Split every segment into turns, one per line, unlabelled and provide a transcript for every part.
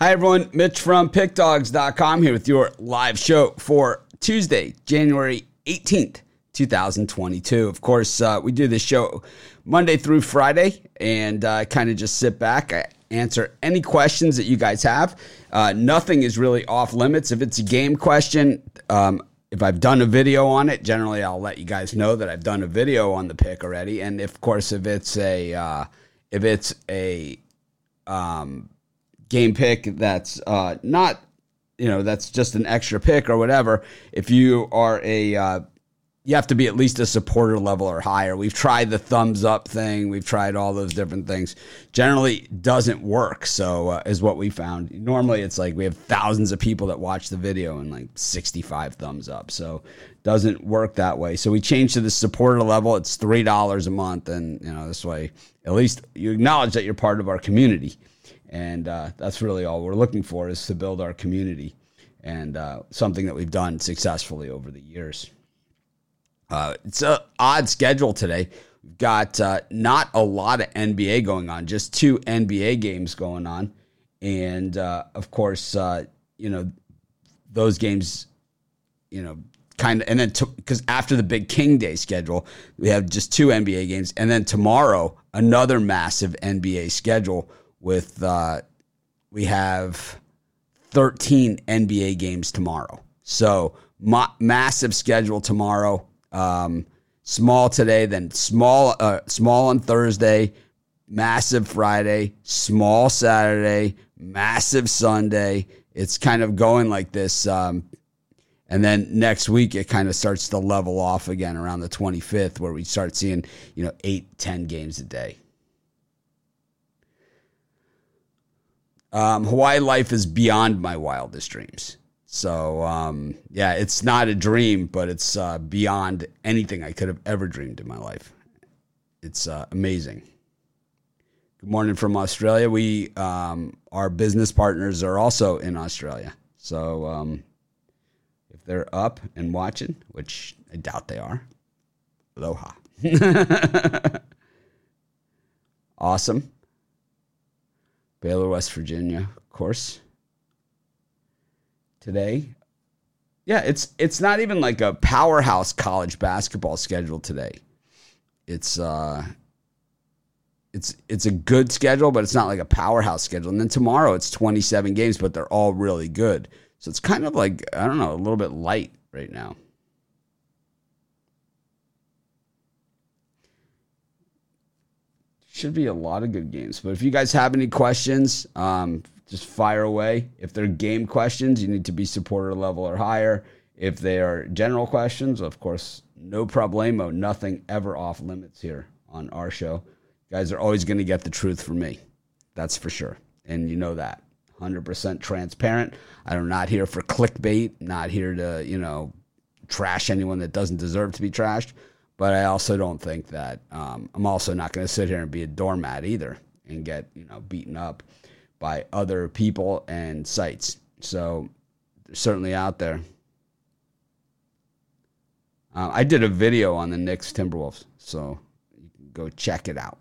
Hi, everyone. Mitch from Pickdawgs.com here with your live show for Tuesday, January 18th, 2022. Of course, uh, we do this show Monday through Friday and uh, kind of just sit back. I answer any questions that you guys have. Uh, nothing is really off limits. If it's a game question, um, if I've done a video on it, generally I'll let you guys know that I've done a video on the pick already. And of course, if it's a uh, if it's a um, game pick that's uh, not, you know, that's just an extra pick or whatever. If you are a, uh, you have to be at least a supporter level or higher. We've tried the thumbs up thing. We've tried all those different things. Generally, doesn't work. So uh, is what we found. Normally, it's like we have thousands of people that watch the video and like 65 thumbs up. So doesn't work that way. So we changed to the supporter level. It's three dollars a month, and you know this way, at least you acknowledge that you're part of our community and uh, that's really all we're looking for is to build our community and uh, something that we've done successfully over the years. Uh, it's an odd schedule today. We've got uh, not a lot of NBA going on, just two NBA games going on. And uh, of course, uh, you know, those games, you know, kind of, and then because after the big King Day schedule, we have just two NBA games. And then tomorrow, another massive NBA schedule with uh, we have 13 NBA games tomorrow. So ma- massive schedule tomorrow. Um, small today, then small uh, small on Thursday, massive Friday, small Saturday, massive Sunday. It's kind of going like this. Um, and then next week, it kind of starts to level off again around the 25th, where we start seeing, you know, eight, 10 games a day. Um, Hawaii life is beyond my wildest dreams. So um, yeah, it's not a dream, but it's uh, beyond anything I could have ever dreamed in my life. It's uh, amazing. Good morning from Australia. We um, our business partners are also in Australia. So um, if they're up and watching, which I doubt they are, aloha. awesome. Baylor, West Virginia, of course. Today, yeah, it's it's not even like a powerhouse college basketball schedule today. It's uh it's it's a good schedule, but it's not like a powerhouse schedule. And then tomorrow it's 27 games, but they're all really good. So it's kind of like I don't know, a little bit light right now. Should be a lot of good games. But if you guys have any questions, um, just fire away. If they're game questions, you need to be supporter level or higher. If they are general questions, of course, no problemo. Nothing ever off limits here on our show. You guys are always going to get the truth from me. That's for sure. And you know that. 100% transparent. I'm not here for clickbait, not here to, you know, trash anyone that doesn't deserve to be trashed. But I also don't think that um, I'm also not going to sit here and be a doormat either and get you know beaten up by other people and sites. So certainly out there. Uh, I did a video on the Knicks Timberwolves, so you can go check it out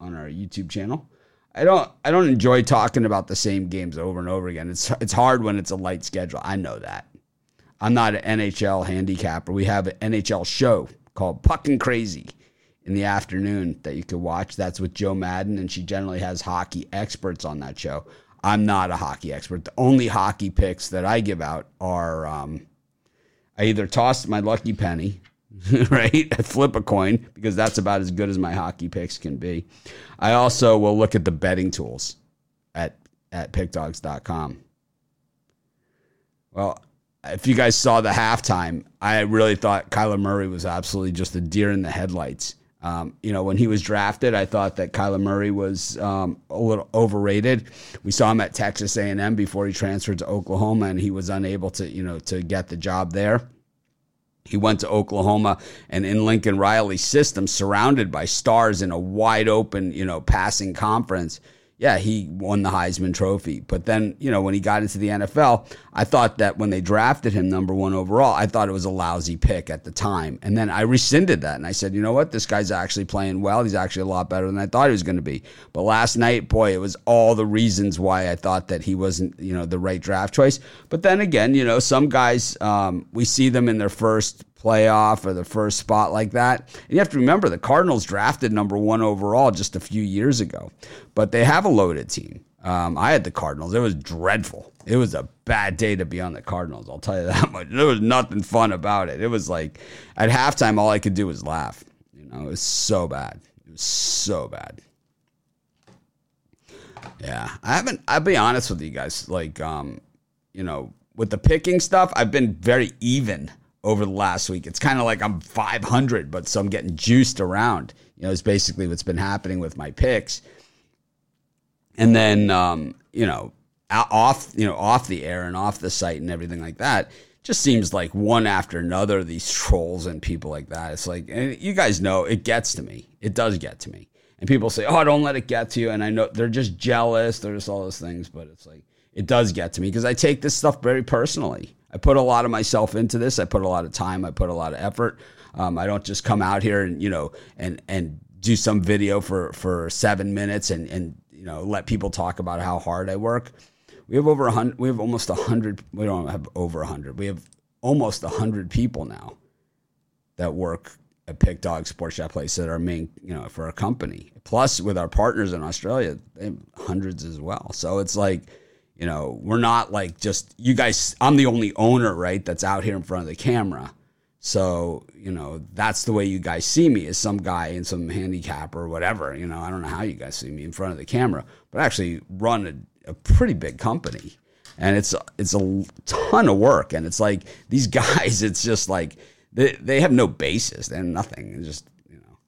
on our YouTube channel. I don't I don't enjoy talking about the same games over and over again. It's it's hard when it's a light schedule. I know that. I'm not an NHL handicapper. We have an NHL show called Puckin' Crazy in the afternoon that you could watch. That's with Joe Madden, and she generally has hockey experts on that show. I'm not a hockey expert. The only hockey picks that I give out are um, I either toss my lucky penny, right? I flip a coin because that's about as good as my hockey picks can be. I also will look at the betting tools at at pickdawgs.com. Well, if you guys saw the halftime, I really thought Kyler Murray was absolutely just a deer in the headlights. Um, you know, when he was drafted, I thought that Kyler Murray was um, a little overrated. We saw him at Texas A&M before he transferred to Oklahoma, and he was unable to, you know, to get the job there. He went to Oklahoma and in Lincoln Riley's system, surrounded by stars in a wide open, you know, passing conference yeah, he won the Heisman Trophy. But then, you know, when he got into the NFL, I thought that when they drafted him number one overall, I thought it was a lousy pick at the time. And then I rescinded that and I said, you know what? This guy's actually playing well. He's actually a lot better than I thought he was going to be. But last night, boy, it was all the reasons why I thought that he wasn't, you know, the right draft choice. But then again, you know, some guys, um, we see them in their first playoff or the first spot like that. And you have to remember the Cardinals drafted number one overall just a few years ago, but they have a loaded team. Um, I had the Cardinals. It was dreadful. It was a bad day to be on the Cardinals. I'll tell you that much. There was nothing fun about it. It was like at halftime, all I could do was laugh. You know, it was so bad. It was so bad. Yeah, I haven't. I'll be honest with you guys. Like, um, you know, with the picking stuff, I've been very even over the last week. It's kind of like I'm 500, but so I'm getting juiced around. You know, it's basically what's been happening with my picks. And then, um, you know, off, you know, off the air and off the site and everything like that, just seems like one after another, these trolls and people like that. It's like, and you guys know it gets to me. It does get to me. And people say, oh, don't let it get to you. And I know they're just jealous. They're just all those things. But it's like, it does get to me because I take this stuff very personally. I put a lot of myself into this. I put a lot of time. I put a lot of effort. Um, I don't just come out here and you know and and do some video for for seven minutes and and you know let people talk about how hard I work. We have over a hundred. We have almost a hundred. We don't have over a hundred. We have almost a hundred people now that work at Pick Dog Sports Chat Place that are main, you know, for our company. Plus, with our partners in Australia, hundreds as well. So it's like you know, we're not like just you guys. I'm the only owner, right? That's out here in front of the camera. So, you know, that's the way you guys see me as some guy in some handicap or whatever. You know, I don't know how you guys see me in front of the camera, but I actually run a, a pretty big company. And it's it's a ton of work. And it's like these guys, it's just like they, they have no basis. They have nothing. It's just, you know.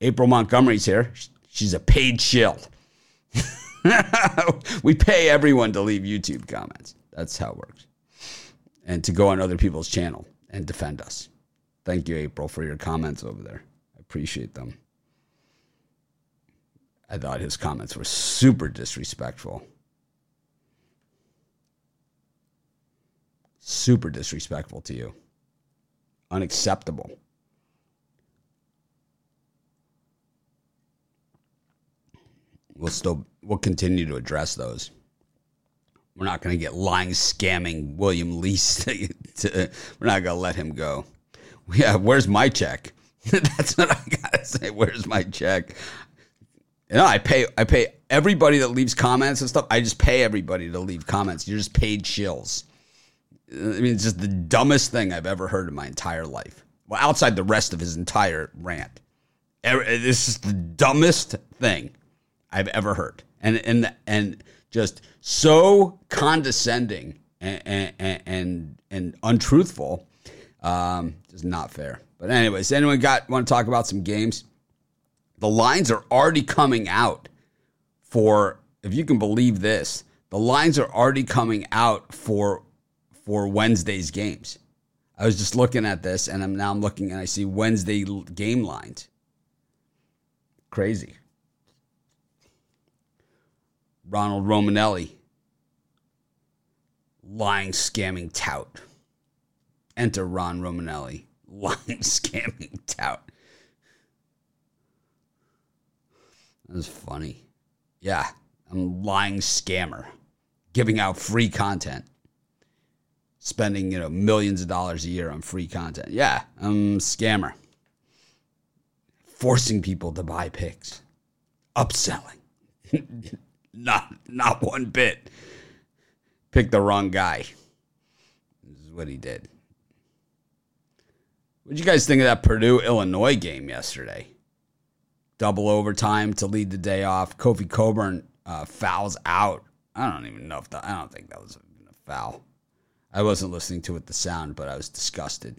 April Montgomery's here. She's a paid shill. we pay everyone to leave YouTube comments. That's how it works. And to go on other people's channel and defend us. Thank you, April, for your comments over there. I appreciate them. I thought his comments were super disrespectful. Super disrespectful to you. Unacceptable. we'll still we'll continue to address those. We're not going to get lying, scamming William Lease. To, we're not going to let him go. Yeah, where's my check? That's what I gotta say. Where's my check? You know, I pay I pay everybody that leaves comments and stuff. I just pay everybody to leave comments. You're just paid shills. I mean, it's just the dumbest thing I've ever heard in my entire life. Well, outside the rest of his entire rant, this is the dumbest thing I've ever heard, and and and just so condescending and and and, and untruthful. Um, just not fair. But anyways, anyone got want to talk about some games? The lines are already coming out for if you can believe this. The lines are already coming out for for Wednesday's games. I was just looking at this, and I'm now I'm looking and I see Wednesday game lines. Crazy. Ronald Romanelli, lying, scamming tout. Enter Ron Romanelli, lying, scamming tout. That was funny. Yeah, I'm lying scammer, giving out free content, spending you know millions of dollars a year on free content. Yeah, I'm scammer, forcing people to buy picks, upselling. Not not one bit. Picked the wrong guy. This is what he did. What did you guys think of that Purdue Illinois game yesterday? Double overtime to lead the day off. Kofi Cockburn uh, fouls out. I don't even know if that. I don't think that was a foul. I wasn't listening to it the sound, but I was disgusted.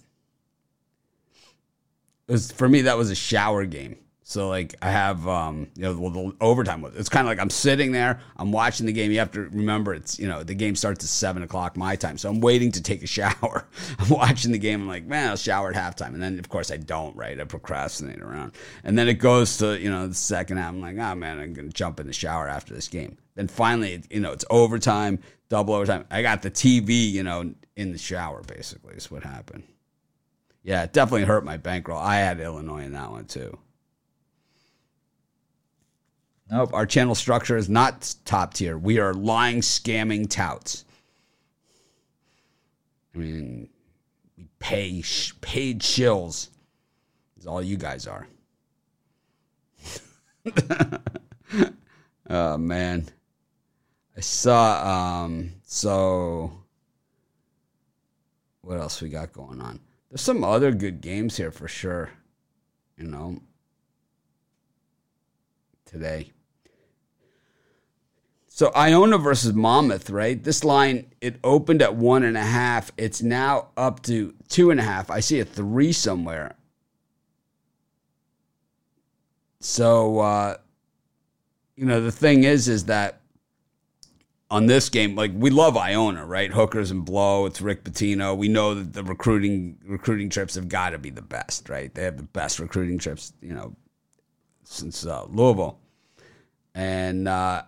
It was for me that was a shower game. So like I have um you know well, the overtime it's kind of like I'm sitting there I'm watching the game you have to remember it's you know the game starts at seven o'clock my time so I'm waiting to take a shower. I'm watching the game I'm like man I'll shower at halftime and then of course I don't right? I procrastinate around. And then it goes to you know the second half I'm like oh man I'm gonna jump in the shower after this game. Then finally you know it's overtime double overtime I got the TV you know in the shower basically is what happened. Yeah it definitely hurt my bankroll. I had Illinois in that one too. Nope, our channel structure is not top tier. We are lying, scamming touts. I mean, we pay sh- paid shills. Is all you guys are. oh man, I saw. Um, so what else we got going on? There's some other good games here for sure. You know, today. So Iona versus Monmouth, right? This line it opened at one and a half. It's now up to two and a half. I see a three somewhere. So uh, you know the thing is, is that on this game, like we love Iona, right? Hookers and blow. It's Rick Pitino. We know that the recruiting recruiting trips have got to be the best, right? They have the best recruiting trips, you know, since uh, Louisville and uh,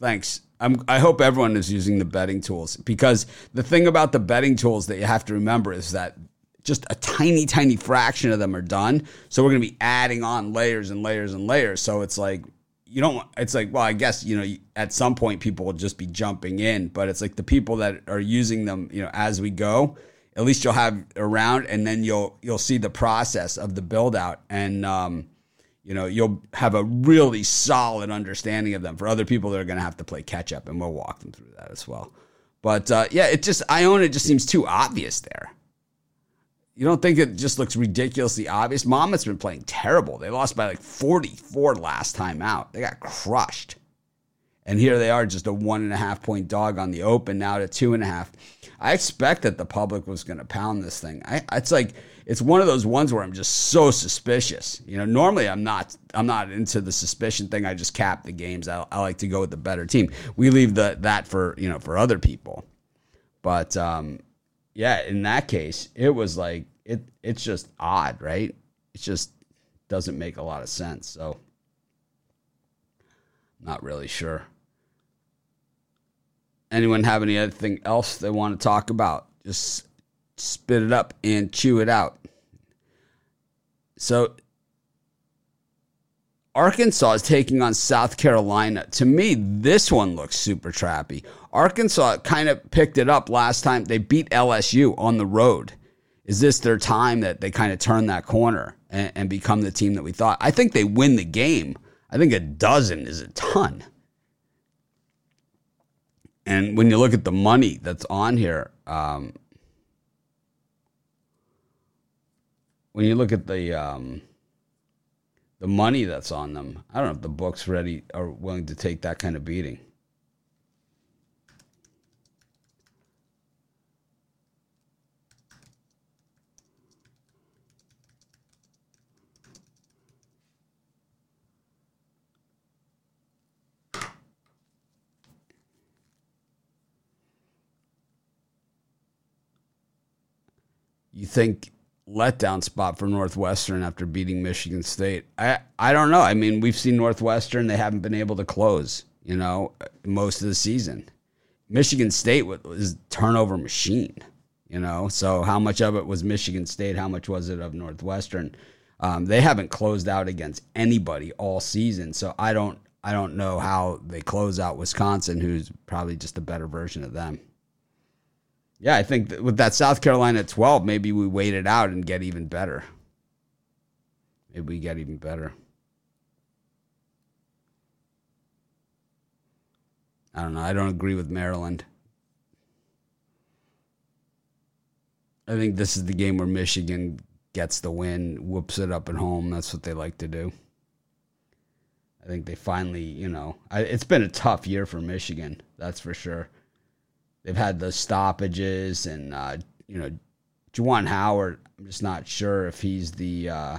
thanks. I'm, I hope everyone is using the betting tools because the thing about the betting tools that you have to remember is that just a tiny, tiny fraction of them are done. So we're going to be adding on layers and layers and layers. So it's like, you don't, it's like, well, I guess, you know, at some point people will just be jumping in, but it's like the people that are using them, you know, as we go, at least you'll have around and then you'll, you'll see the process of the build out. And, um, you know, you'll have a really solid understanding of them. For other people, they're going to have to play catch up, and we'll walk them through that as well. But uh, yeah, it just Iona just seems too obvious there. You don't think it just looks ridiculously obvious? Monmouth's been playing terrible. They lost by like 44 last time out. They got crushed. And here they are, just a one and a half point dog on the open, now to two and a half. I expect that the public was going to pound this thing. I, it's like it's one of those ones where I'm just so suspicious. You know, normally I'm not I'm not into the suspicion thing. I just cap the games. I, I like to go with the better team. We leave the that for you know for other people. But um, yeah, in that case, it was like it it's just odd, right? It just doesn't make a lot of sense. So not really sure. Anyone have anything else they want to talk about? Just spit it up and chew it out. So Arkansas is taking on South Carolina. To me, this one looks super trappy. Arkansas kind of picked it up last time. They beat LSU on the road. Is this their time that they kind of turn that corner and, and become the team that we thought? I think they win the game. I think a dozen is a ton. And when you look at the money that's on here, um, when you look at the um, the money that's on them, I don't know if the books ready are willing to take that kind of beating. You think letdown spot for Northwestern after beating Michigan State. I I don't know. I mean, we've seen Northwestern; they haven't been able to close. You know, most of the season. Michigan State was turnover machine. You know, so how much of it was Michigan State? How much was it of Northwestern? Um, they haven't closed out against anybody all season, so I don't I don't know how they close out Wisconsin, who's probably just a better version of them. Yeah, I think that with that South Carolina 12, maybe we wait it out and get even better. Maybe we get even better. I don't know. I don't agree with Maryland. I think this is the game where Michigan gets the win, whoops it up at home. That's what they like to do. I think they finally, you know, I, it's been a tough year for Michigan. That's for sure they've had the stoppages and uh, you know Juwan Howard. I'm just not sure if he's the uh,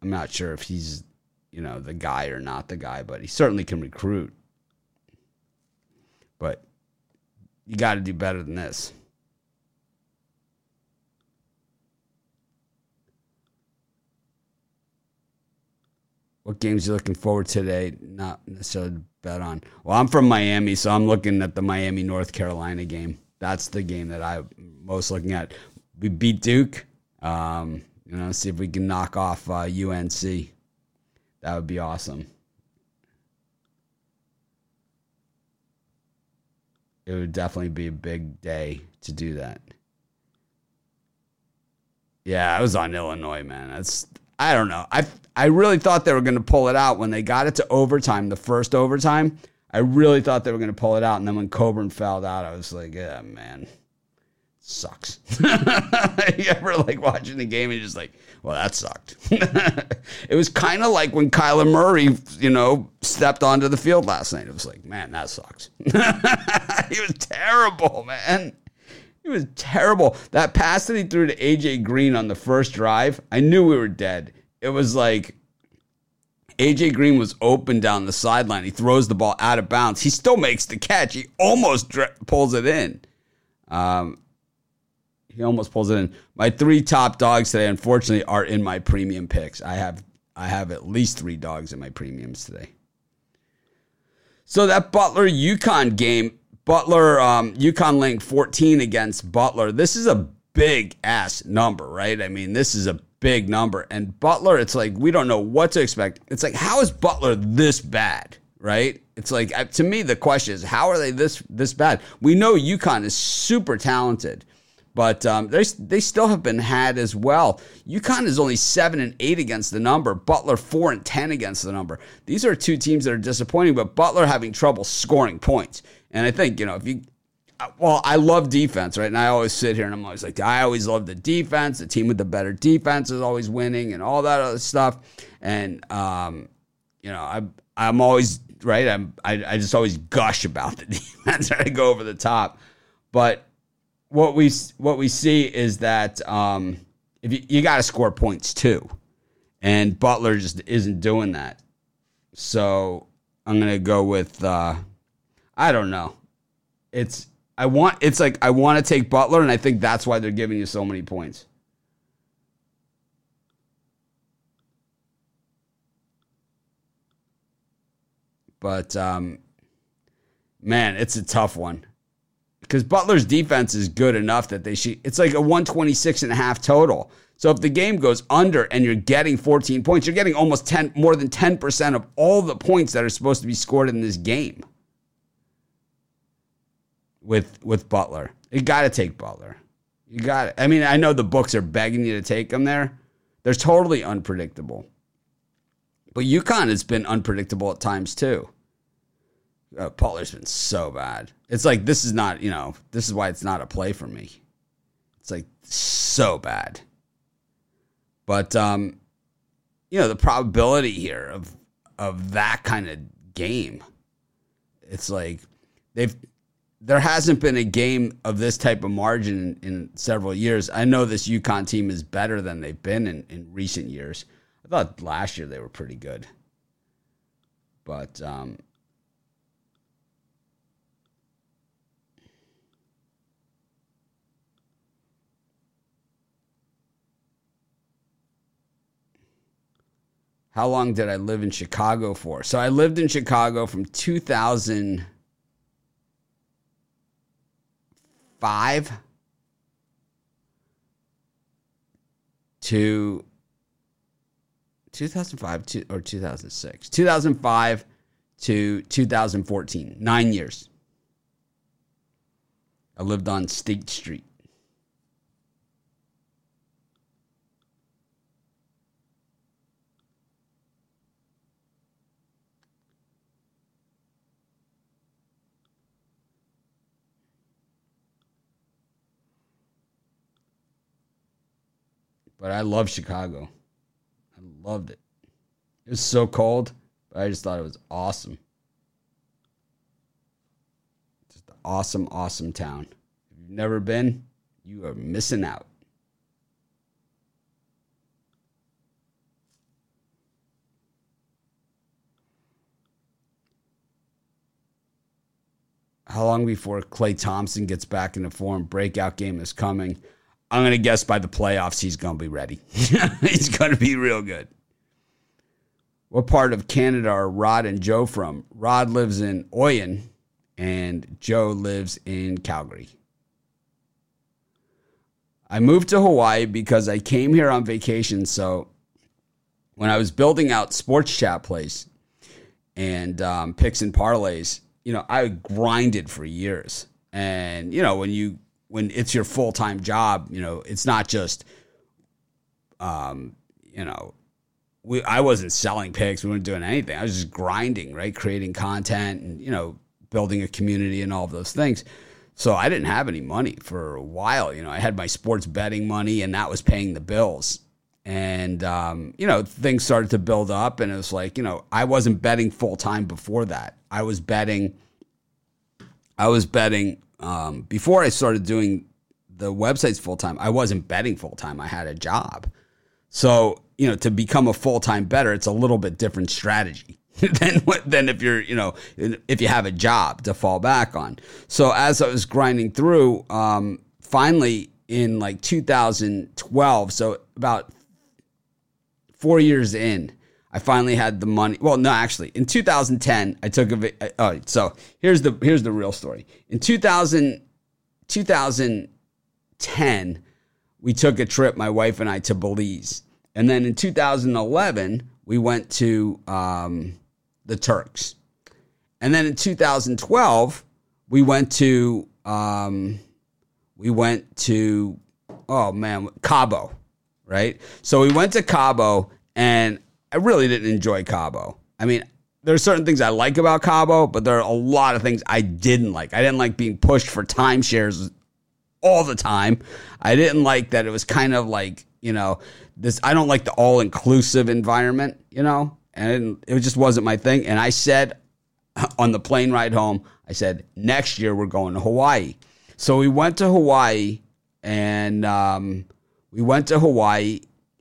I'm not sure if he's you know the guy or not the guy, but he certainly can recruit. But you got to do better than this. What games you looking forward to today? Not necessarily bet on. Well, I'm from Miami, so I'm looking at the Miami North Carolina game. That's the game that I'm most looking at. We beat Duke. Um, you know, see if we can knock off uh, UNC. That would be awesome. It would definitely be a big day to do that. Yeah, I was on Illinois, man. That's I don't know. I I really thought they were going to pull it out when they got it to overtime, the first overtime. I really thought they were going to pull it out, and then when Cockburn fouled out, I was like, yeah, man, sucks. you ever like watching the game and just like, well, that sucked. it was kind of like when Kyler Murray, you know, stepped onto the field last night. It was like, man, that sucks. he was terrible, man. He was terrible. That pass that he threw to AJ Green on the first drive, I knew we were dead. It was like AJ Green was open down the sideline. He throws the ball out of bounds. He still makes the catch. He almost pulls it in. Um, he almost pulls it in. My three top dogs today, unfortunately, are in my premium picks. I have I have at least three dogs in my premiums today. So that Butler UConn game, Butler um, UConn link 14 against Butler. This is a big ass number, right? I mean, this is a big number. And Butler, it's like we don't know what to expect. It's like how is Butler this bad, right? It's like uh, to me the question is how are they this this bad? We know UConn is super talented but um, they they still have been had as well. UConn is only seven and eight against the number. Butler four and ten against the number. These are two teams that are disappointing, but Butler having trouble scoring points. And I think you know if you, uh, well, I love defense, right? And I always sit here and I'm always like, I always love the defense. The team with the better defense is always winning, and all that other stuff. And um, you know, I I'm always right. I'm I, I just always gush about the defense. I go over the top, but what we what we see is that um, if you, you got to score points too, and Butler just isn't doing that. So I'm gonna go with uh, I don't know. It's I want it's like I want to take Butler, and I think that's why they're giving you so many points. But um, man, it's a tough one because Butler's defense is good enough that they should. It's like a 126 and a half total. So if the game goes under and you're getting 14 points, you're getting almost 10, more than 10% of all the points that are supposed to be scored in this game. With with Butler, you got to take Butler. You got it. I mean, I know the books are begging you to take them there. They're totally unpredictable. But UConn has been unpredictable at times too. Uh, Butler's been so bad. It's like this is not, you know, this is why it's not a play for me. It's like so bad. But um, you know, the probability here of of that kind of game, it's like they've there hasn't been a game of this type of margin in, in several years. I know this UConn team is better than they've been in, in recent years. I thought last year they were pretty good. But um, how long did I live in Chicago for? So I lived in Chicago from 2005 to 2005 to, or 2006. 2005 to 2014. Nine years. I lived on State Street. But I love Chicago. I loved it. It was so cold, but I just thought it was awesome. Just an awesome, awesome town. If you've never been, you are missing out. How long before Klay Thompson gets back into form? Breakout game is coming. I'm going to guess by the playoffs, he's going to be ready. he's going to be real good. What part of Canada are Rod and Joe from? Rod lives in Oyen and Joe lives in Calgary. I moved to Hawaii because I came here on vacation. So when I was building out Sports Chat Place and um, picks and parlays, you know, I grinded for years. And, you know, when you, when it's your full time job, you know, it's not just, um, you know, we, I wasn't selling picks. We weren't doing anything. I was just grinding, right? Creating content and, you know, building a community and all of those things. So I didn't have any money for a while. You know, I had my sports betting money and that was paying the bills. And, um, you know, things started to build up and it was like, you know, I wasn't betting full time before that. I was betting, I was betting, um, before I started doing the websites full time, I wasn't betting full time. I had a job. So, you know, to become a full time better, it's a little bit different strategy. than what, than if you're you know if you have a job to fall back on. So as I was grinding through, um, finally in like 2012, so about four years in, I finally had the money. Well, no, actually, in 2010, I took a. Oh, so here's the here's the real story. In 2000, 2010, we took a trip, my wife and I, to Belize, and then in 2011, we went to. Um, the Turks. And then in 2012, we went to um, we went to oh man Cabo, right? So we went to Cabo, and I really didn't enjoy Cabo. I mean, there are certain things I like about Cabo, but there are a lot of things I didn't like. I didn't like being pushed for timeshares all the time. I didn't like that it was kind of like you know this. I don't like the all inclusive environment. You know, and it just wasn't my thing. And I said on the plane ride home, I said, next year we're going to Hawaii. So we went to Hawaii and um, we went to Hawaii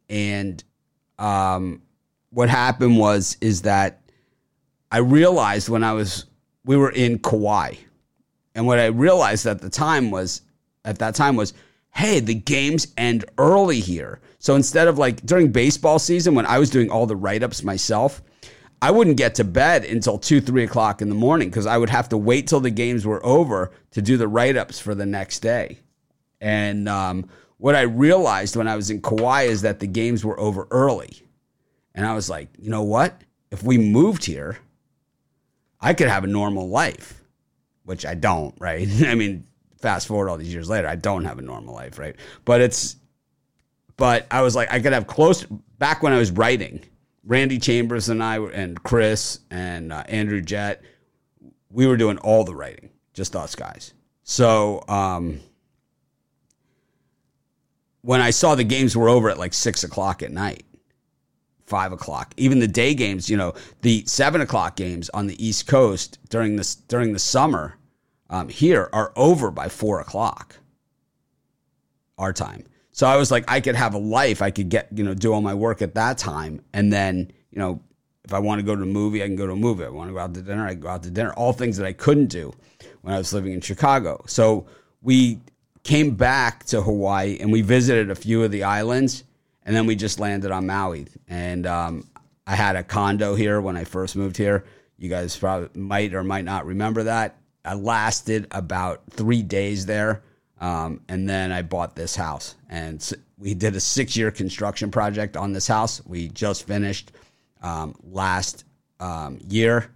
and um, what happened was is that I realized when I was we were in Kauai. And what I realized at the time was at that time was hey, the games end early here. So instead of like during baseball season, when I was doing all the write ups myself, I wouldn't get to bed until two, three o'clock in the morning because I would have to wait till the games were over to do the write ups for the next day. And um, what I realized when I was in Kauai is that the games were over early. And I was like, you know what? If we moved here, I could have a normal life, which I don't, right? I mean, fast forward all these years later, I don't have a normal life, right? But it's, but I was like, I could have close back when I was writing. Randy Chambers and I and Chris and uh, Andrew Jett, we were doing all the writing, just us guys. So um, when I saw the games were over at like six o'clock at night, five o'clock, even the day games, you know, the seven o'clock games on the East Coast during this during the summer um, here are over by four o'clock our time. So I was like, I could have a life. I could get, you know, do all my work at that time. And then, you know, if I want to go to a movie, I can go to a movie. If I want to go out to dinner, I go out to dinner. All things that I couldn't do when I was living in Chicago. So we came back to Hawaii and we visited a few of the islands. And then we just landed on Maui. And um, I had a condo here when I first moved here. You guys probably might or might not remember that. I lasted about three days there. Um, and then I bought this house. And we did a six year construction project on this house. We just finished um, last um, year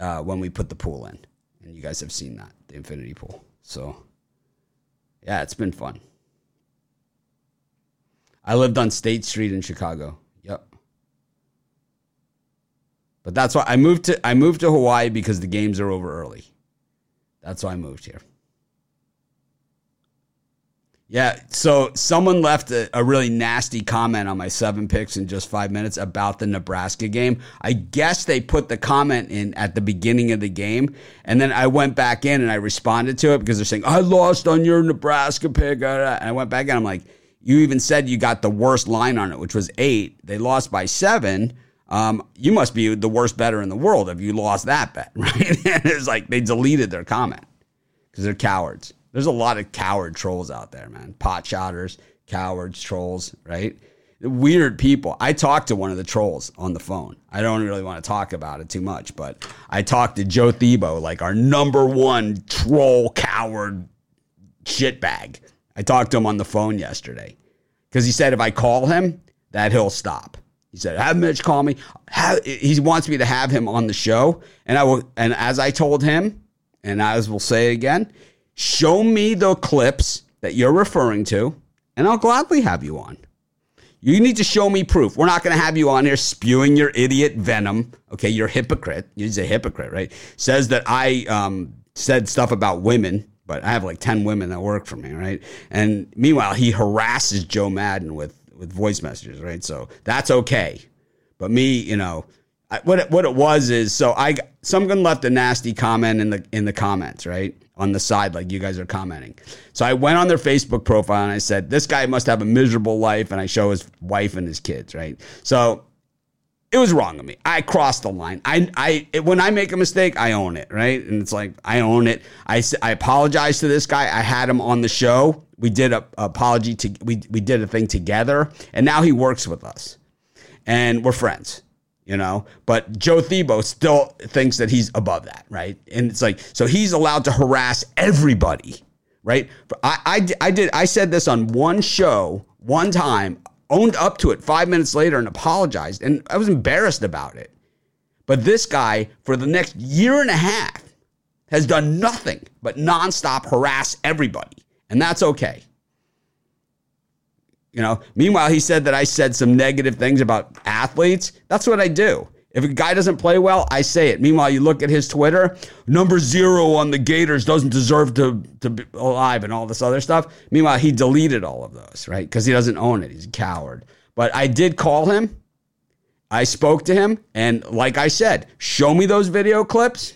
uh, when we put the pool in. And you guys have seen that, the infinity pool. So, yeah, it's been fun. I lived on State Street in Chicago. Yep. But that's why I moved to I moved to Hawaii because the games are over early. That's why I moved here. Yeah, so someone left a, a, really nasty comment on my seven picks in just five minutes about the Nebraska game. I guess they put the comment in at the beginning of the game, and then I went back in and I responded to it because they're saying, I lost on your Nebraska pick. And I went back and I'm like, you even said you got the worst line on it, which was eight. They lost by seven um, you must be the worst better in the world if you lost that bet, right? and it's like they deleted their comment. because they're cowards. There's a lot of coward trolls out there, man. Pot shotters, cowards, trolls, right? Weird people. I talked to one of the trolls on the phone. I don't really want to talk about it too much, but I talked to Joe Thebo, like our number one troll coward shitbag. I talked to him on the phone yesterday because he said if I call him, that he'll stop. He said, "Have Mitch call me." Have, he wants me to have him on the show, and I will. And as I told him, and as we'll say again, show me the clips that you're referring to, and I'll gladly have you on. You need to show me proof. We're not going to have you on here spewing your idiot venom. Okay, you're a hypocrite. You're a hypocrite, right? Says that I um, said stuff about women but I have like 10 women that work for me, right? And meanwhile, he harasses Joe Madden with, with voice messages, right? So that's okay. But me, you know, I, what it, what it was is so I someone left a nasty comment in the in the comments, right? On the side, like you guys are commenting. So I went on their Facebook profile and I said, This guy must have a miserable life, and I show his wife and his kids, right? So it was wrong of me. I crossed the line. I, I, when I make a mistake, I own it, right? And it's like I own it. I, I apologize to this guy. I had him on the show. We did a, a apology to we we did a thing together, and now he works with us, and we're friends. You know, but Joe Thebo still thinks that he's above that, right? And it's like so he's allowed to harass everybody, right? I, I, I did I said this on one show one time owned up to it five minutes later and apologized. And I was embarrassed about it. But this guy, for the next year and a half, has done nothing but nonstop harass everybody. And that's okay. You know, meanwhile, he said that I said some negative things about athletes. That's what I do. If a guy doesn't play well, I say it. Meanwhile, you look at his Twitter, number zero on the Gators doesn't deserve to, to be alive and all this other stuff. Meanwhile, he deleted all of those, right? Because he doesn't own it. He's a coward. But I did call him. I spoke to him. And like I said, show me those video clips.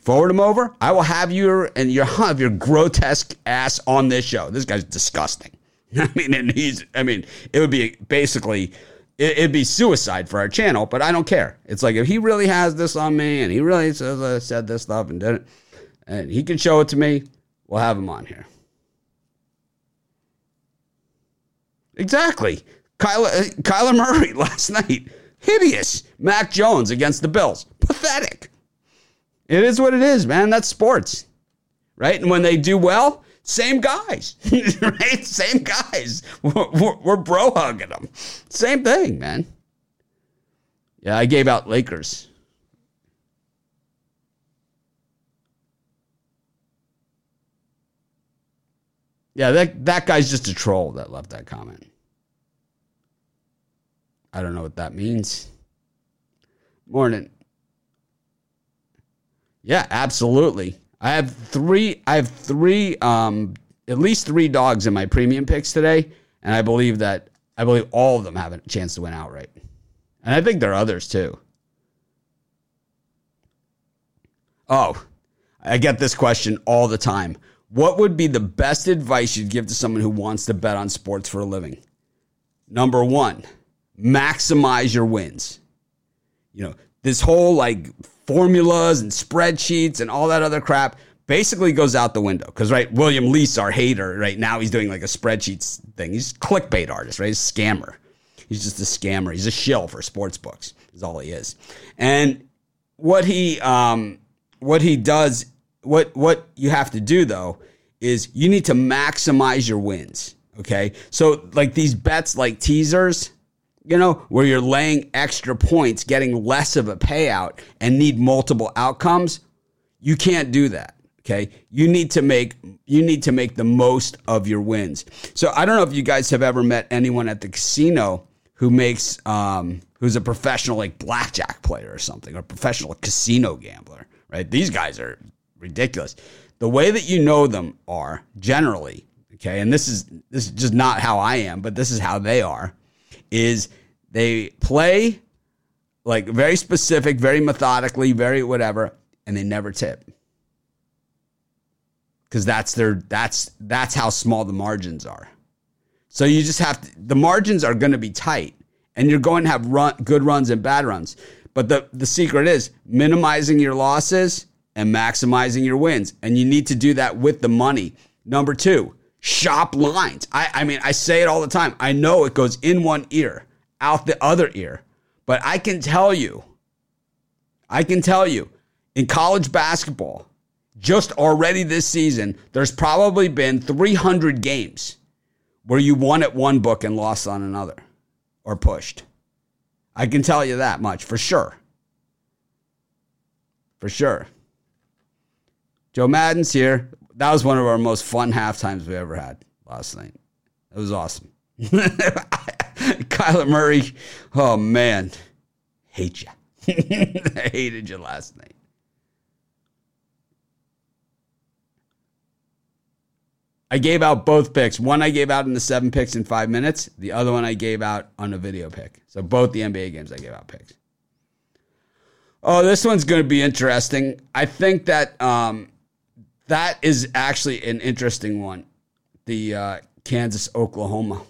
Forward them over. I will have your and your have your grotesque ass on this show. This guy's disgusting. I mean, and he's I mean, it would be basically it, would be suicide for our channel, but I don't care. It's like if he really has this on me and he really says I said this stuff and did it, and he can show it to me, we'll have him on here. Exactly. Kyler, uh, Kyler Murray last night, hideous. Mac Jones against the Bills, pathetic. It is what it is, man. That's sports, right? And when they do well, same guys, right? Same guys. We're, we're, bro hugging them. Same thing, man. Yeah, I gave out Lakers. Yeah, that that guy's just a troll that left that comment. I don't know what that means. Morning. Yeah, absolutely. I have three. I have three. Um, at least three dogs in my premium picks today, and I believe that I believe all of them have a chance to win outright, and I think there are others too. Oh, I get this question all the time. What would be the best advice you'd give to someone who wants to bet on sports for a living? Number one, maximize your wins. You know, this whole like formulas and spreadsheets and all that other crap basically goes out the window. Because, right, William Lease, our hater, right now he's doing like a spreadsheets thing. He's clickbait artist, right? He's scammer. He's just a scammer. He's a shill for sports books, is all he is. And what he um, what he does, what what you have to do though, is you need to maximize your wins. Okay. So like these bets like teasers, you know, where you're laying extra points, getting less of a payout, and need multiple outcomes, you can't do that. Okay, you need to make you need to make the most of your wins. So I don't know if you guys have ever met anyone at the casino who makes um, who's a professional like blackjack player or something, or professional casino gambler. Right? These guys are ridiculous. The way that you know them are generally okay, and this is this is just not how I am, but this is how they are is they play like very specific, very methodically, very whatever, and they never tip. Cuz that's their that's that's how small the margins are. So you just have to the margins are going to be tight and you're going to have run, good runs and bad runs. But the the secret is minimizing your losses and maximizing your wins. And you need to do that with the money. Number two, shop lines. I, I mean, I say it all the time. I know it goes in one ear, out the other ear. But I can tell you, I can tell you, in college basketball, just already this season, there's probably been 300 games where you won at one book and lost on another or pushed. I can tell you that much for sure. For sure. Joe Madden's here. That was one of our most fun half times we ever had last night. It was awesome. Kyler Murray, oh man, hate you. I hated you last night. I gave out both picks. One I gave out in the seven picks in five minutes. The other one I gave out on a video pick. So both the NBA games I gave out picks. Oh, this one's going to be interesting. I think that um, that is actually an interesting one. The uh, Kansas Oklahoma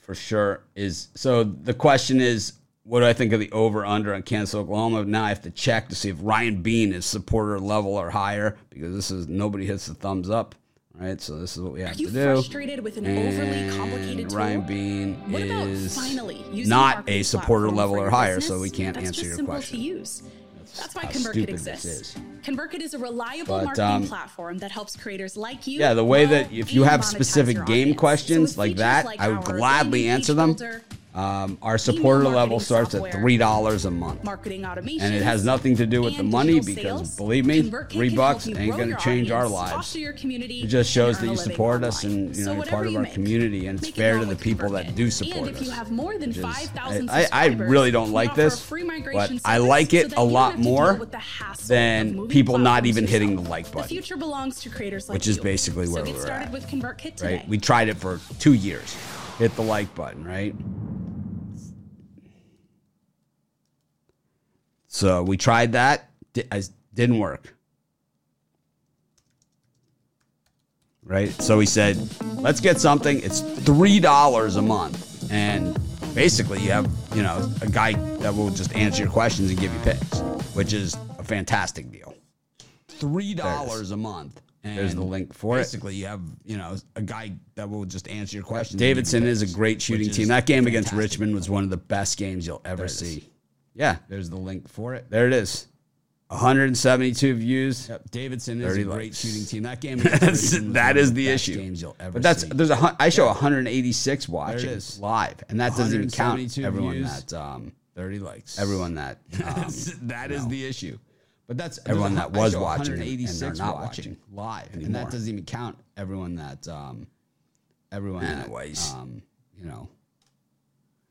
for sure is so the question is what do I think of the over under on Kansas Oklahoma? Now I have to check to see if Ryan Bean is supporter level or higher because this is nobody hits the thumbs up. Right, so this is what we have
Are you
to do.
frustrated with an overly complicated tool?
Ryan Bean
What
is
finally
not a supporter level or higher,
business?
so we can't
That's
answer your
simple
question.
To use. That's why ConvertKit exists.
is.
ConvertKit is a reliable
But,
marketing
um,
platform that helps creators like you.
Yeah, the way that if you have specific game
audience. So
questions
with
like that,
like
I would gladly answer them.
builder,
Um, our supporter level starts at three dollars a month.
marketing automation,
And it has nothing to do with the money because, believe me, three bucks ain't gonna change our lives. It just shows that you support us and you know you're part of our community and it's fair to the people that do support us.
if you have more than
is-
5,000
I, I really don't like
we offer a
this, but I like it
that
a lot
to
more
with the hassle of
than people not even hitting the like button.
The future belongs to creators like
Which is basically
so
where we're
started
at,
with ConvertKit today.
Right? We tried it for two years. Hit the like button, right? So we tried that. Di- I- Didn't work. Right? So we said, let's get something. It's $3 a month. And basically, you have, you know, a guy that will just answer your questions and give you picks, which is a fantastic deal. $3 a month. There's the link for it.
Basically, you have you know a guy that will just answer your questions.
Davidson is a great shooting team. That game against. Richmond was one of the best games you'll ever
it
see. Yeah,
There's the link for it.
there it is. 172 views.
Yep, Davidson is
30
a great
likes.
shooting team. That game
That's,
against Richmond was
that is the issue.
Games you'll ever
but that's
see.
there's a I show 186
watches
live, and that doesn't even count everyone
views.
that um
30 likes.
everyone that um,
that is the issue. But that's
Everyone that was watching and- and
186
they're not
watching live, and that doesn't even count everyone that um everyone
Anyways.
that um you know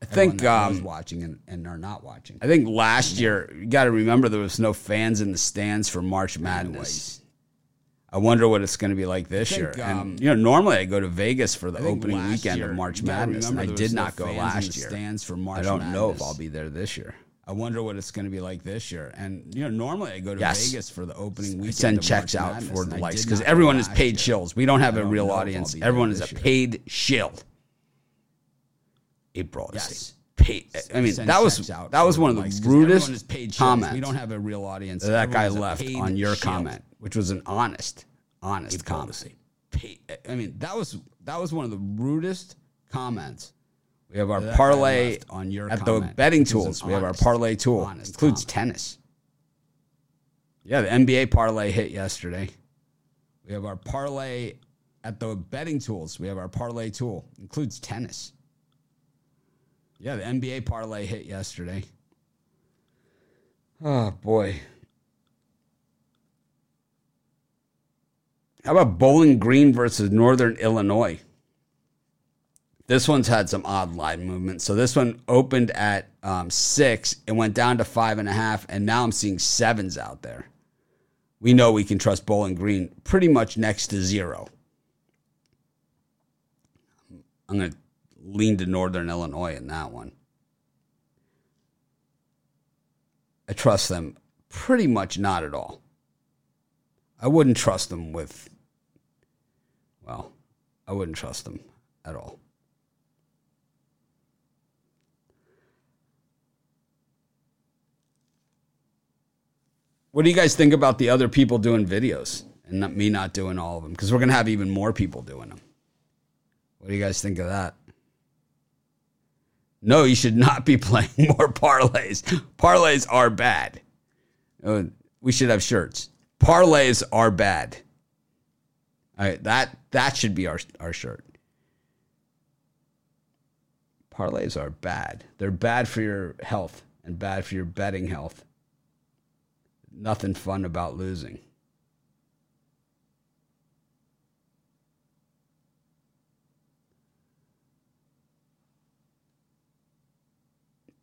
I think
that was
um
watching and, and are not watching.
I think last year you got to remember there was no fans in the stands for March Madness. I wonder what it's going to be like this
think,
year.
um,
and you know, normally I go to Vegas for the opening weekend
year,
of March Madness, and I did
no
not go
fans
last year.
stands for March
I don't know if I'll be there this year.
I wonder what it's going to be like this year. And you know, normally I go to
Yes.
Vegas for the opening weekend.
I send checks
March
out
Madness,
for the likes because everyone is paid
year.
shills. We don't have
I
a
don't
real
know if I'll
audience. Everyone is a
year.
paid shill. April
Yes.
is paid. I mean, that was
out
that was one of
likes,
the
everyone
rudest
paid
comments
We don't have a real audience.
that guy left on your
shill.
comment, which was an honest, honest comment.
paid- I mean, that was that was one of the rudest comments.
We have our
that
parlay
on your
at
comment,
the betting tools. We have our parlay tool.
honest
Includes
comment.
tennis. Yeah, the NBA parlay hit yesterday.
We have our parlay at the betting tools. We have our parlay tool. Includes tennis. Yeah, the NBA parlay hit yesterday.
Oh boy. How about Bowling Green versus Northern Illinois? This one's had some odd line movement. So this one opened at um, six and went down to five and a half, and now I'm seeing sevens out there. We know we can trust Bowling Green pretty much next to zero. I'm going to lean to Northern Illinois in that one. I trust them pretty much not at all. I wouldn't trust them with, well, I wouldn't trust them at all. what do you guys think about the other people doing videos and not, me not doing all of them? Because we're gonna have even more people doing them. What do you guys think of that? No, you should not be playing more parlays. Parlays are bad. Uh, we should have shirts. Parlays are bad. All right, that that should be our our shirt. Parlays are bad. They're bad for your health and bad for your betting health. Nothing fun about losing.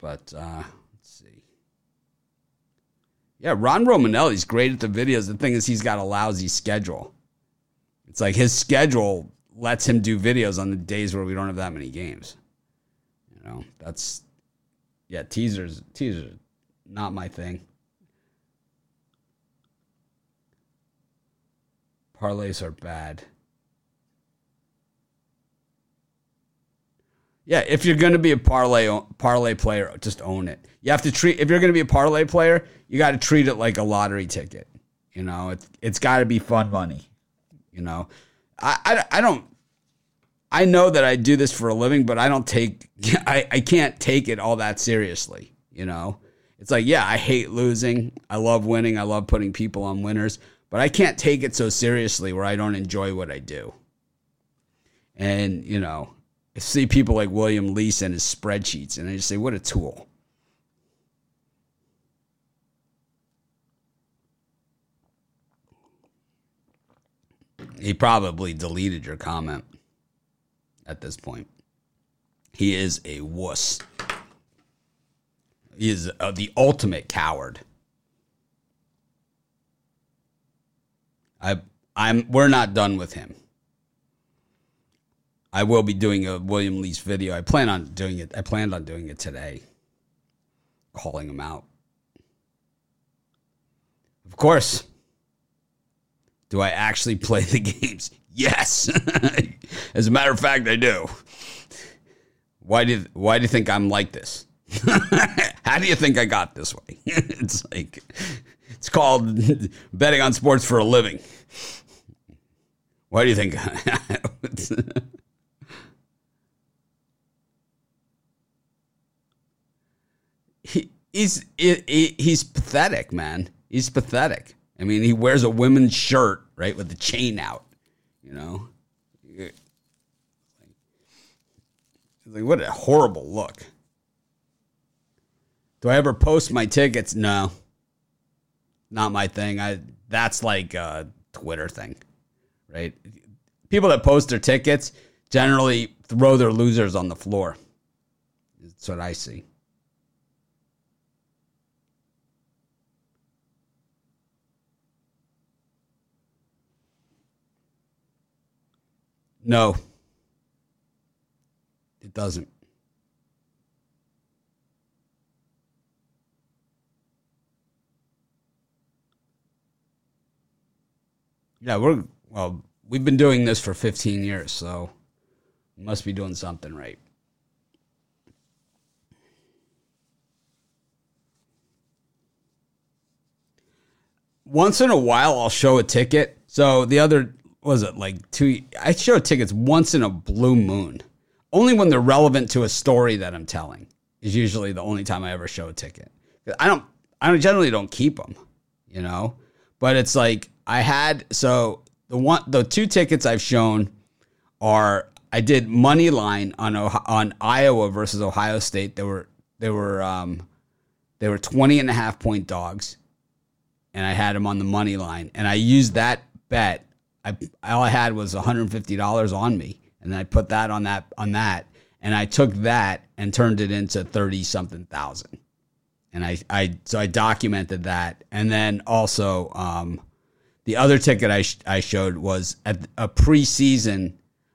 But uh, let's see. Yeah, Ron Romanelli's great at the videos. The thing is, he's got a lousy schedule. It's like his schedule lets him do videos on the days where we don't have that many games. You know, that's yeah, teasers, teasers, not my thing. Parlays are bad. Yeah, if you're going to be a parlay parlay player, just own it. You have to treat if you're going to be a parlay player, you got to treat it like a lottery ticket. You know, it's it's got to be fun money. You know, I, I I don't. I know that I do this for a living, but I don't take I I can't take it all that seriously. You know, it's like yeah, I hate losing. I love winning. I love putting people on winners, but I can't take it so seriously where I don't enjoy what I do. And you know, I see people like William Lease and his spreadsheets, and I just say, what a tool. He probably deleted your comment at this point. He is a wuss. He is uh, the ultimate coward. I, I'm. We're not done with him. I will be doing a William Lease video. I plan on doing it. I planned on doing it today, calling him out. Of course. Do I actually play the games? Yes. As a matter of fact, I do. Why do Why do you think I'm like this? How do you think I got this way? it's like it's called betting on sports for a living. Why do you think? He, he's he, he's pathetic, man. He's pathetic. I mean, he wears a women's shirt, right, with the chain out. You know, like what a horrible look. Do I ever post my tickets? No, not my thing. I that's like a Twitter thing, right? People that post their tickets generally throw their losers on the floor. That's what I see. No, it doesn't. Yeah, we're well, we've been doing this for 15 years, so must be doing something right. Once in a while, I'll show a ticket. So the other was it like two? I show tickets once in a blue moon. Only when they're relevant to a story that I'm telling is usually the only time I ever show a ticket. I don't. I don't, generally don't keep them, you know. But it's like I had so the one the two tickets I've shown are I did money line on on Iowa versus Ohio State. They were they were um, they were 20 and a half point dogs and I had them on the money line and I used that bet I all I had was $150 on me, and I put that on that on that, and I took that and turned it into 30 something thousand. And I, I so I documented that, and then also um, the other ticket I sh- I showed was at a preseason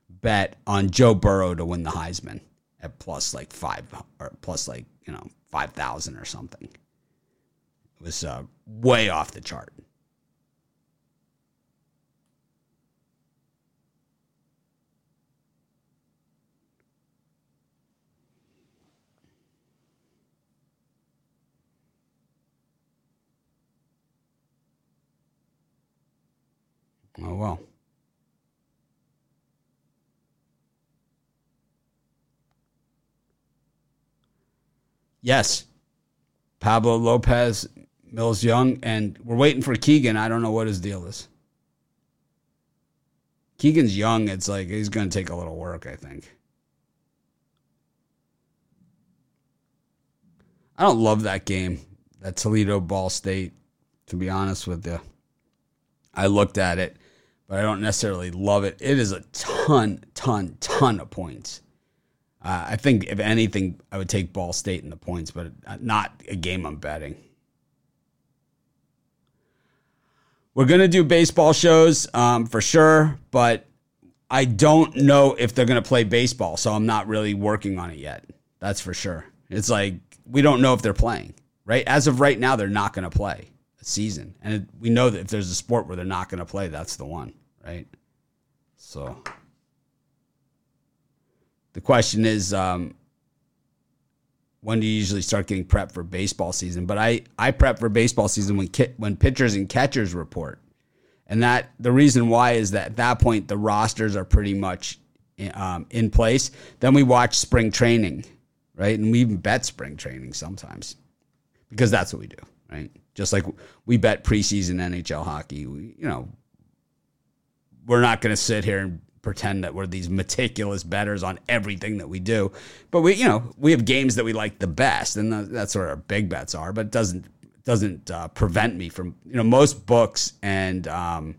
bet on Joe Burrow to win the Heisman at plus like five or plus like you know five thousand or something. It was uh, way off the chart. Oh well. Yes. Pablo Lopez, Mills Young, and we're waiting for Keegan. I don't know what his deal is. Keegan's young. It's like he's going to take a little work, I think. I don't love that game, that Toledo Ball State, to be honest with you. I looked at it, but I don't necessarily love it. It is a ton, ton, ton of points. Uh, I think if anything, I would take Ball State in the points, but not a game I'm betting. We're gonna do baseball shows um, for sure, but I don't know if they're gonna play baseball, so I'm not really working on it yet. That's for sure. It's like we don't know if they're playing. Right as of right now, they're not gonna play a season, and it, we know that if there's a sport where they're not gonna play, that's the one. Right. So the question is, um, when do you usually start getting prepped for baseball season? But I, I prep for baseball season when ki- when pitchers and catchers report, and that the reason why is that at that point the rosters are pretty much um, in place. Then we watch spring training, right, and we even bet spring training sometimes because that's what we do, right? Just like we bet preseason NHL hockey, we, you know, we're not going to sit here and pretend that we're these meticulous betters on everything that we do. But we, you know, we have games that we like the best, and that's where our big bets are. But it doesn't doesn't uh, prevent me from, you know, most books and um,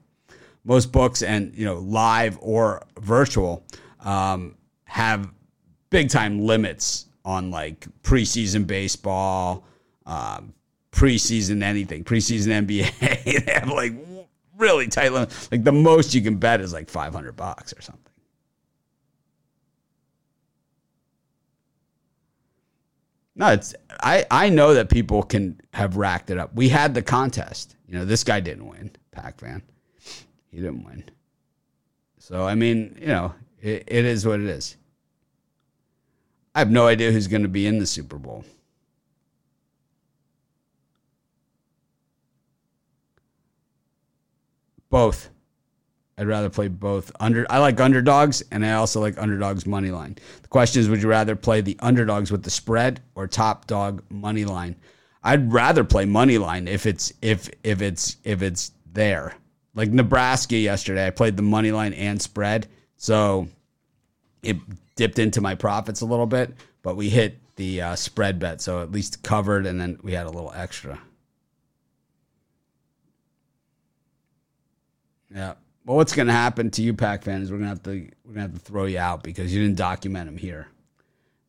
most books and you know live or virtual um, have big time limits on like preseason baseball, um, preseason anything, preseason NBA. they have like really tight limit. Like the most you can bet is like 500 bucks or something. No, it's I I know that people can have racked it up. We had the contest. You know, this guy didn't win, Pac Van. He didn't win. So I mean, you know, it, it is what it is. I have no idea who's going to be in the Super Bowl. Both. I'd rather play both. Under I like underdogs and I also like underdogs money line. The question is would you rather play the underdogs with the spread or top dog money line? I'd rather play money line if it's if if it's if it's there. Like Nebraska yesterday, I played the money line and spread. So it dipped into my profits a little bit, but we hit the uh, spread bet, so at least covered, and then we had a little extra. Yeah. Well, what's going to happen to you, Pac fans? We're gonna have to we're gonna have to throw you out because you didn't document them here.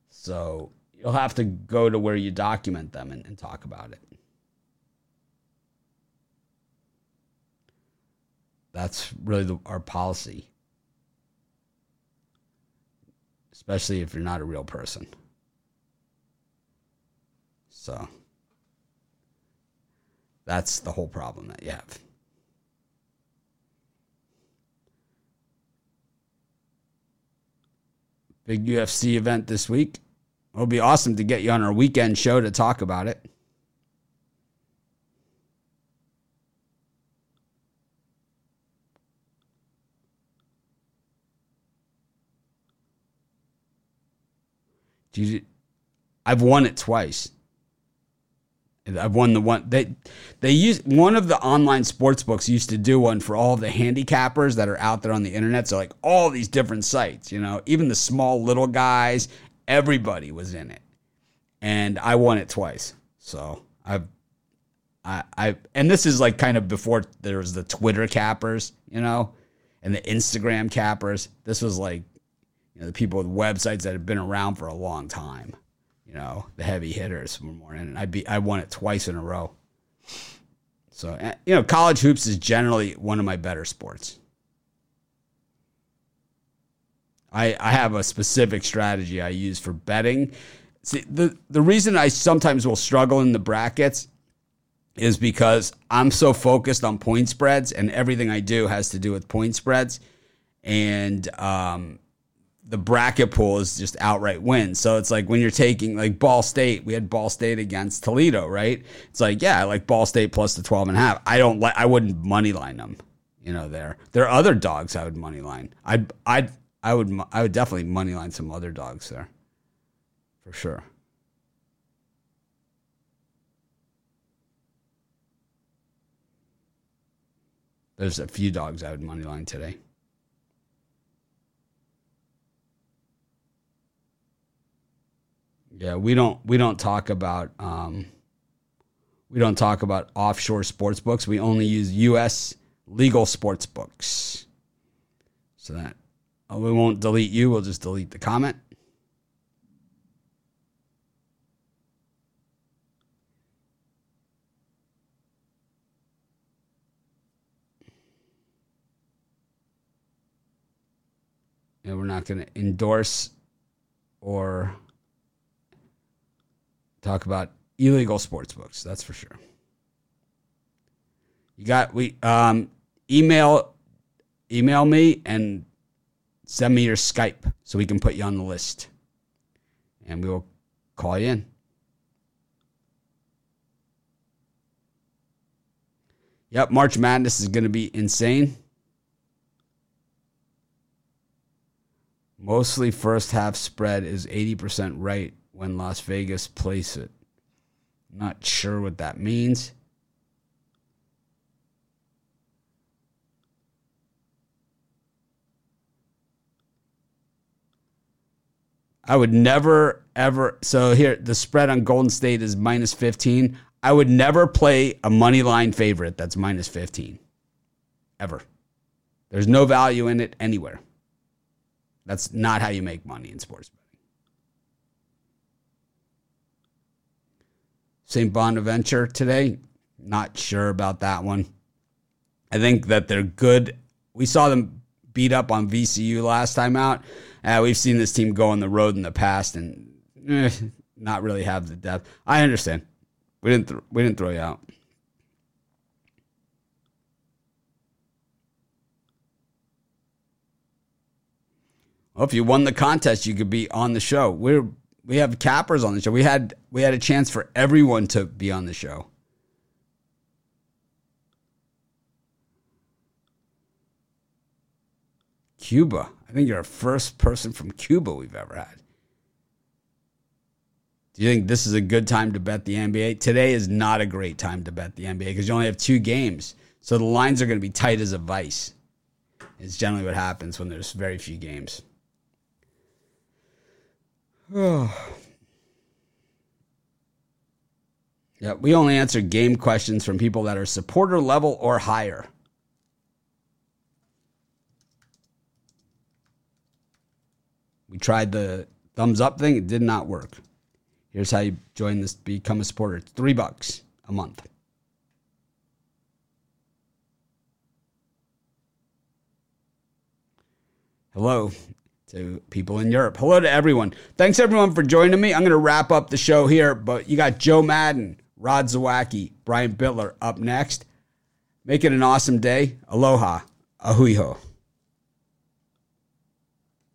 So you'll have to go to where you document them and, and talk about it. That's really the, our policy, especially if you're not a real person. So that's the whole problem that you have. Big UFC event this week. It'll be awesome to get you on our weekend show to talk about it. I've won it twice. I've won the one they they use one of the online sports books used to do one for all the handicappers that are out there on the internet. So like all these different sites, you know, even the small little guys, everybody was in it, and I won it twice. So I've I I and this is like kind of before there was the Twitter cappers, you know, and the Instagram cappers. This was like you know the people with websites that have been around for a long time you know, the heavy hitters from morning. And I be I won it twice in a row. So eh, you know, college hoops is generally one of my better sports. I I have a specific strategy I use for betting. See, the the reason I sometimes will struggle in the brackets is because I'm so focused on point spreads and everything I do has to do with point spreads. And um, the bracket pool is just outright wins. So it's like when you're taking like Ball State, we had Ball State against Toledo, right? It's like, yeah, I like Ball State plus the 12 and a half. I don't like, I wouldn't money line them. you know, there. There are other dogs I would money line. I'd, I'd, I would, I would definitely money line some other dogs there, for sure. There's a few dogs I would money line today. Yeah, we don't we don't talk about um, we don't talk about offshore sports books. We only use U.S. legal sports books. So that oh, we won't delete you. We'll just delete the comment. And we're not going to endorse or talk about illegal sports books. That's for sure. You got we um, email email me and send me your Skype so we can put you on the list, and we will call you in. Yep, March Madness is going to be insane. Mostly first half spread is 80% right when Las Vegas place it. Not sure what that means. I would never ever so here the spread on Golden State is minus 15. I would never play a money line favorite that's minus 15. Ever. There's no value in it anywhere. That's not how you make money in sports betting. St. Bonaventure today, not sure about that one. I think that they're good. We saw them beat up on VCU last time out. Uh, we've seen this team go on the road in the past and eh, not really have the depth. I understand. We didn't th- we didn't throw you out. Well, if you won the contest, you could be on the show. We're we have cappers on the show. We had we had a chance for everyone to be on the show. Cuba. I think you're the first person from Cuba we've ever had. Do you think this is a good time to bet the NBA? Today is not a great time to bet the NBA because you only have two games. So the lines are going to be tight as a vice. It's generally what happens when there's very few games. Yeah, we only answer game questions from people that are supporter level or higher. We tried the thumbs up thing, it did not work. Here's how you join this become a supporter. It's three bucks a month. Hello to people in Europe. Hello to everyone. Thanks everyone for joining me. I'm going to wrap up the show here, but you got Joe Madden, Rod Zawacki, Brian Bitler up next. Make it an awesome day. Aloha. Ahuiho.